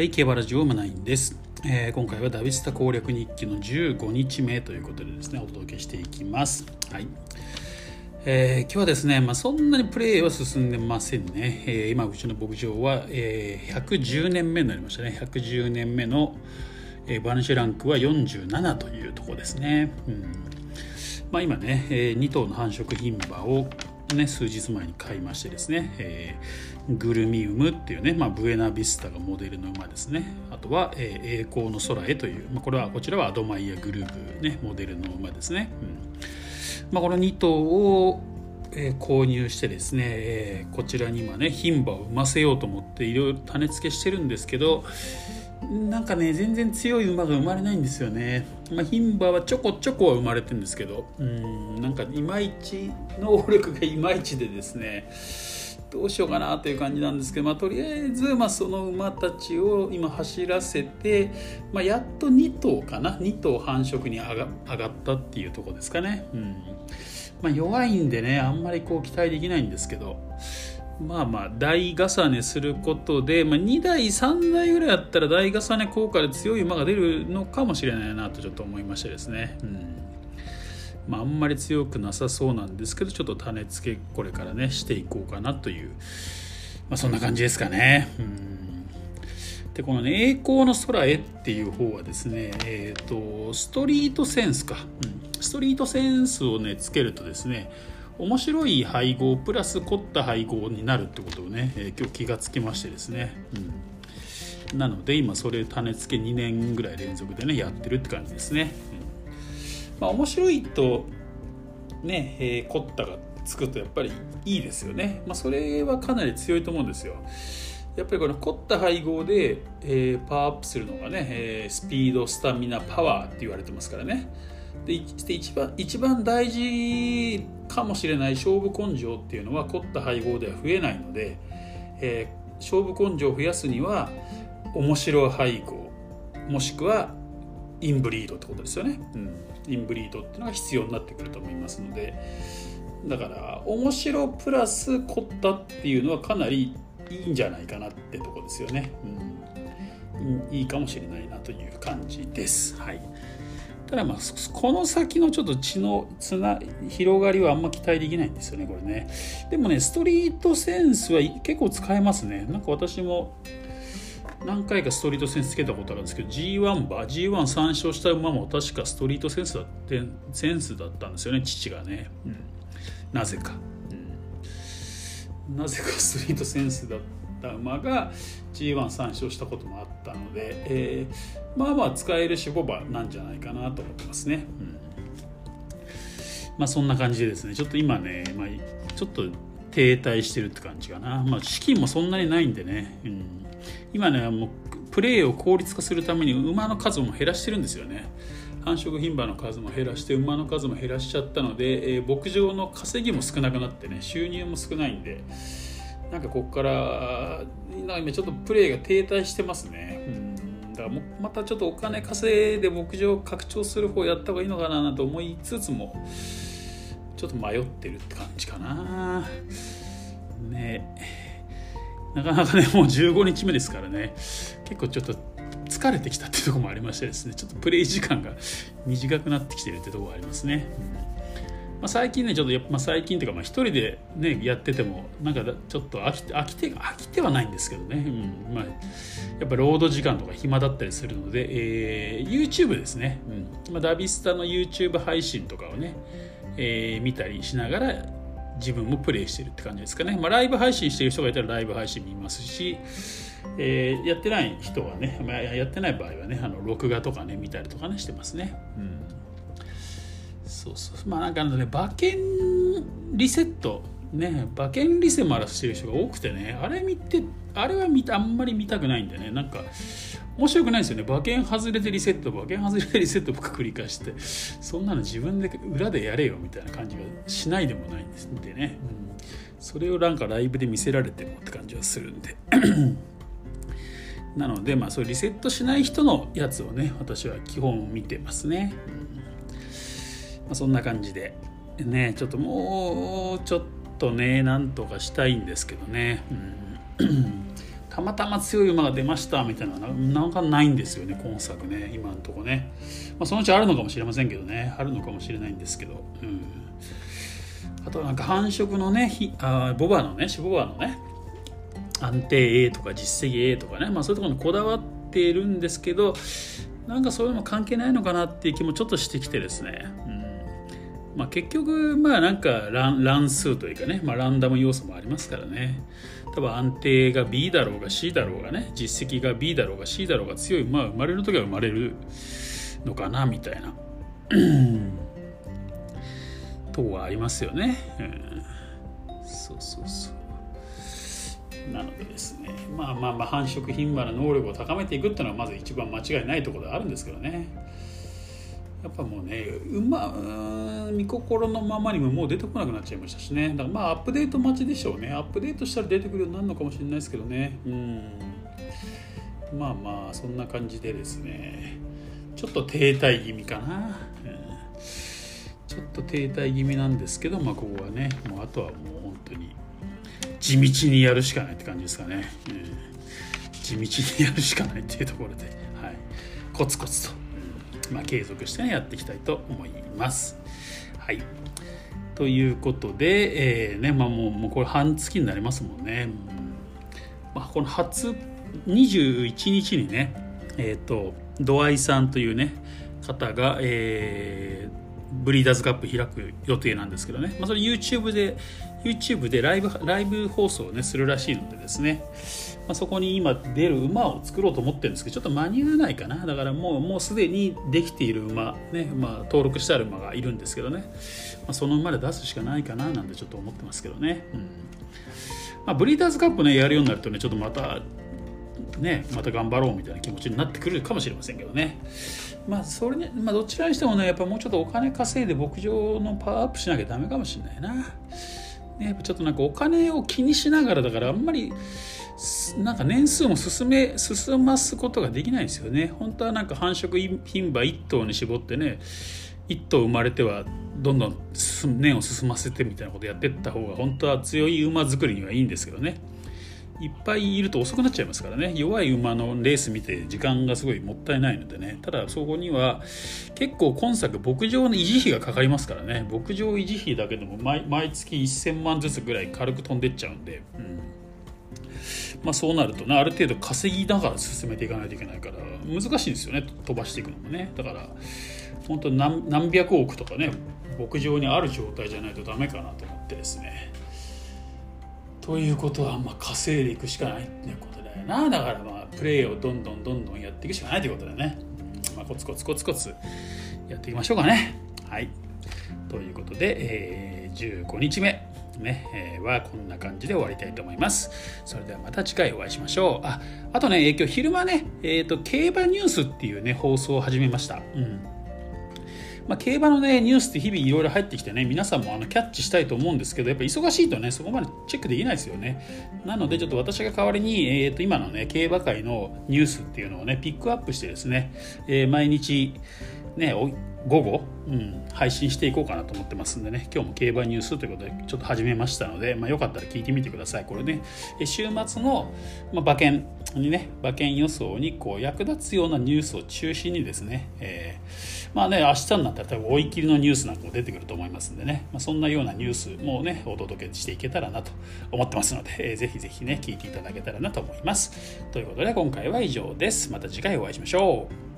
はい、競馬ラジオマナインです、えー今回はダビスタ攻略日記の15日目ということでですね、お届けしていきます。はい。えー今日はですね、まあ、そんなにプレーは進んでませんね。えー今、うちの牧場は、えー110年目になりましたね。110年目の、えーバニッシュランクは47というところですね。うんまあ、今ね、え2頭の繁殖牝馬を、ね、数日前に買いましてですね、えーグルミウムっていうね、まあ、ブエナビスタがモデルの馬ですね。あとは、えー栄光の空へという、まあ、これはこちらはアドマイヤグループ、ね、モデルの馬ですね、うん。まあ、この2頭を、えー購入してですね、えーこちらに今ね牝馬を産ませようと思っていろいろ種付けしてるんですけどなんかね全然強い馬が生まれないんですよね、まあ、牝馬はちょこちょこは生まれてるんですけど。うんなんかいまいち能力がいまいちでですねどうしようかなという感じなんですけど、まあ、とりあえず、まあ、その馬たちを今走らせて、まあ、やっと2頭かな。2頭繁殖に上が上がったっていうとこですかね、うん。まあ、弱いんでねあんまりこう期待できないんですけど。まあまあ台重ねすることで、まあ、2台3台ぐらいあったら台重ね効果で強い馬が出るのかもしれないなとちょっと思いましてですね、うん。まあ、あんまり強くなさそうなんですけどちょっと種付けこれからねしていこうかなという、まあ、そんな感じですかね。うん。でこのね「栄光の空へ」っていう方はですねえっ、とストリートセンスか、うん、ストリートセンスをねつけるとですね面白い配合プラス凝った配合になるってことをね、えー今日気がつきましてですね、うん、なので今それ種付け2年ぐらい連続でねやってるって感じですね、うん。まあ面白いとね、えー凝ったがつくとやっぱりいいですよね、まあ、それはかなり強いと思うんですよ。やっぱりこの凝った配合で、えーパワーアップするのがね、えースピードスタミナパワーって言われてますからね。で一番一番大事かもしれない勝負根性っていうのは凝った配合では増えないので、えー勝負根性を増やすには面白配合もしくはインブリードってことですよね、うん、インブリードっていうのが必要になってくると思いますので。だから面白プラス凝ったっていうのはかなりいいんじゃないかなってとこですよね、うん、いいかもしれないなという感じです。はい。ただまあそこの先のちょっと血のつな広がりはあんま期待できないんですよねこれね。でもねストリートセンスは結構使えますね。なんか私も何回かストリートセンスつけたことあるんですけど G1 馬 G13 勝した馬も確かストリートセンスだってセンスだったんですよね父がね、うん。なぜか、うん。なぜかストリートセンスだった馬が G13 勝したこともあったので、えーまあまあ使える守護馬なんじゃないかなと思ってますね、うん。まあそんな感じでですね。ちょっと今ね、まあ、ちょっと停滞してるって感じかな。まあ資金もそんなにないんでね、うん。今ねもうプレーを効率化するために馬の数も減らしてるんですよね。繁殖牝馬の数も減らして馬の数も減らしちゃったので、えー牧場の稼ぎも少なくなってね収入も少ないんでなんかここからなんか今ちょっとプレーが停滞してますね、うん、だからもまたちょっとお金稼いで牧場を拡張する方やった方がいいのかなと思いつつもちょっと迷ってるって感じかな。ね。なかなかねもう15日目ですからね。結構ちょっと疲れてきたっていうところもありましてですね。ちょっとプレイ時間が短くなってきてるってところがありますね、まあ、最近ねちょっと、まあ、最近というかまあ一人でねやっててもなんかちょっと飽きて飽きて飽きてはないんですけどね、うん。まあ、やっぱ労働時間とか暇だったりするので、えー YouTube ですね、うん。まあ、ダビスタの YouTube 配信とかをね、えー見たりしながら自分もプレイしてるって感じですかね、まあ、ライブ配信してる人がいたらライブ配信見ますし、えーやってない人はね、まあ、やってない場合はねあの録画とかね見たりとかねしてますね、うん、そうそう。まあなんかあのね馬券リセットね馬券リセマラしてる人が多くてねあれ見てあれは見たあんまり見たくないんでね。なんか面白くないですよね。馬券外れてリセット馬券外れてリセットばっか繰り返して。そんなの自分で裏でやれよみたいな感じがしないでもないんですんでね、うん。それをなんかライブで見せられてもって感じはするんで。なのでまあそういうリセットしない人のやつをね私は基本見てますね、うんまあ、そんな感じで。ねちょっともうちょっとねなんとかしたいんですけどね、うん。たまたま強い馬が出ましたみたいななんかないんですよね今作ね。今のとこね、まあ、そのうちあるのかもしれませんけどね。あるのかもしれないんですけど、うん、あとなんか繁殖のねあボバのねシボバのね安定 A とか実績 A とかね、まあ、そういうところにこだわっているんですけどなんかそういうの関係ないのかなっていう気もちょっとしてきてですね、まあ、結局まあなんか乱数というかね、まあ、ランダム要素もありますからね。多分安定が B だろうが C だろうがね実績が B だろうが C だろうが強い、まあ、生まれる時は生まれるのかなみたいな。とこはありますよね、うん、そうそうそう。なのでですねまあまあまあ繁殖牝馬の能力を高めていくっていうのはまず一番間違いないところではあるんですけどね。やっぱもうね馬見心のままにももう出てこなくなっちゃいましたしね。だからまあアップデート待ちでしょうね。アップデートしたら出てくるようになるのかもしれないですけどね。うん。まあまあそんな感じでですね。ちょっと停滞気味かな、うん、ちょっと停滞気味なんですけどまあここはねもうあとはもう本当に地道にやるしかないって感じですかね、うん、地道にやるしかないっていうところで、はい、コツコツと。まあ、継続して、ね、やっていきたいと思います。はい。ということで、えー、ね、まあもうもうこれ半月になりますもんね。まあ、この初21日にね、えっ、ー、と、ドアイさんというね、方が、えー、ブリーダーズカップ開く予定なんですけどね、まあ、それ YouTube で YouTube でライブライブ放送をねするらしいのでですね、まあ、そこに今出る馬を作ろうと思ってるんですけどちょっと間に合わないかな。だからもうもうすでにできている馬ね、まあ、登録してある馬がいるんですけどね、まあ、その馬で出すしかないかななんてちょっと思ってますけどね、うん。まあ、ブリーダーズカップねやるようになるとねちょっとまたねまた頑張ろうみたいな気持ちになってくるかもしれませんけどね。まあそれに、まあ、どちらにしてもねやっぱもうちょっとお金稼いで牧場のパワーアップしなきゃダメかもしれないな。ね、やっぱちょっとなんかお金を気にしながらだからあんまりなんか年数も進め進ますことができないですよね。本当はなんか繁殖牝馬1頭に絞ってね1頭生まれてはどんどん年を進ませてみたいなことやってった方が本当は強い馬作りにはいいんですけどね。いっぱいいると遅くなっちゃいますからね。弱い馬のレース見て時間がすごいもったいないのでね。ただそこには結構今作牧場の維持費がかかりますからね。牧場維持費だけでも毎月1000万ずつぐらい軽く飛んでっちゃうんで、うん。まあ、そうなるとねある程度稼ぎながら進めていかないといけないから難しいんですよね。飛ばしていくのもね。だから本当何何百億とかね牧場にある状態じゃないとダメかなと思ってですね。ということは、まあ、稼いでいくしかないっていうことだよなだからまあプレーをどんどんどんどんやっていくしかないということだよね、まあ、コツコツコツコツやっていきましょうかねはいということで、えー、15日目ね、えー、はこんな感じで終わりたいと思います。それではまた次回お会いしましょう。あ、あとね、今日昼間ね、えっ、ー、と、競馬ニュースっていうね、放送を始めました。うん。まあ、競馬のね、ニュースって日々いろいろ入ってきてね、皆さんもあのキャッチしたいと思うんですけど、やっぱ忙しいとね、そこまでチェックできないですよね。なので、ちょっと私が代わりに、えー、と今のね、競馬界のニュースっていうのをね、ピックアップしてですね、えー、毎日、ね、午後、うん、配信していこうかなと思ってますんでね、今日も競馬ニュースということでちょっと始めましたので、まあ、よかったら聞いてみてください。これね、週末の、まあ、馬券にね、馬券予想にこう役立つようなニュースを中心にですね、えーまあね、明日になったら多分追い切りのニュースなんかも出てくると思いますんでね、まあ、そんなようなニュースもね、お届けしていけたらなと思ってますので、えー、ぜひぜひね、聞いていただけたらなと思います。ということで、今回は以上です。また次回お会いしましょう。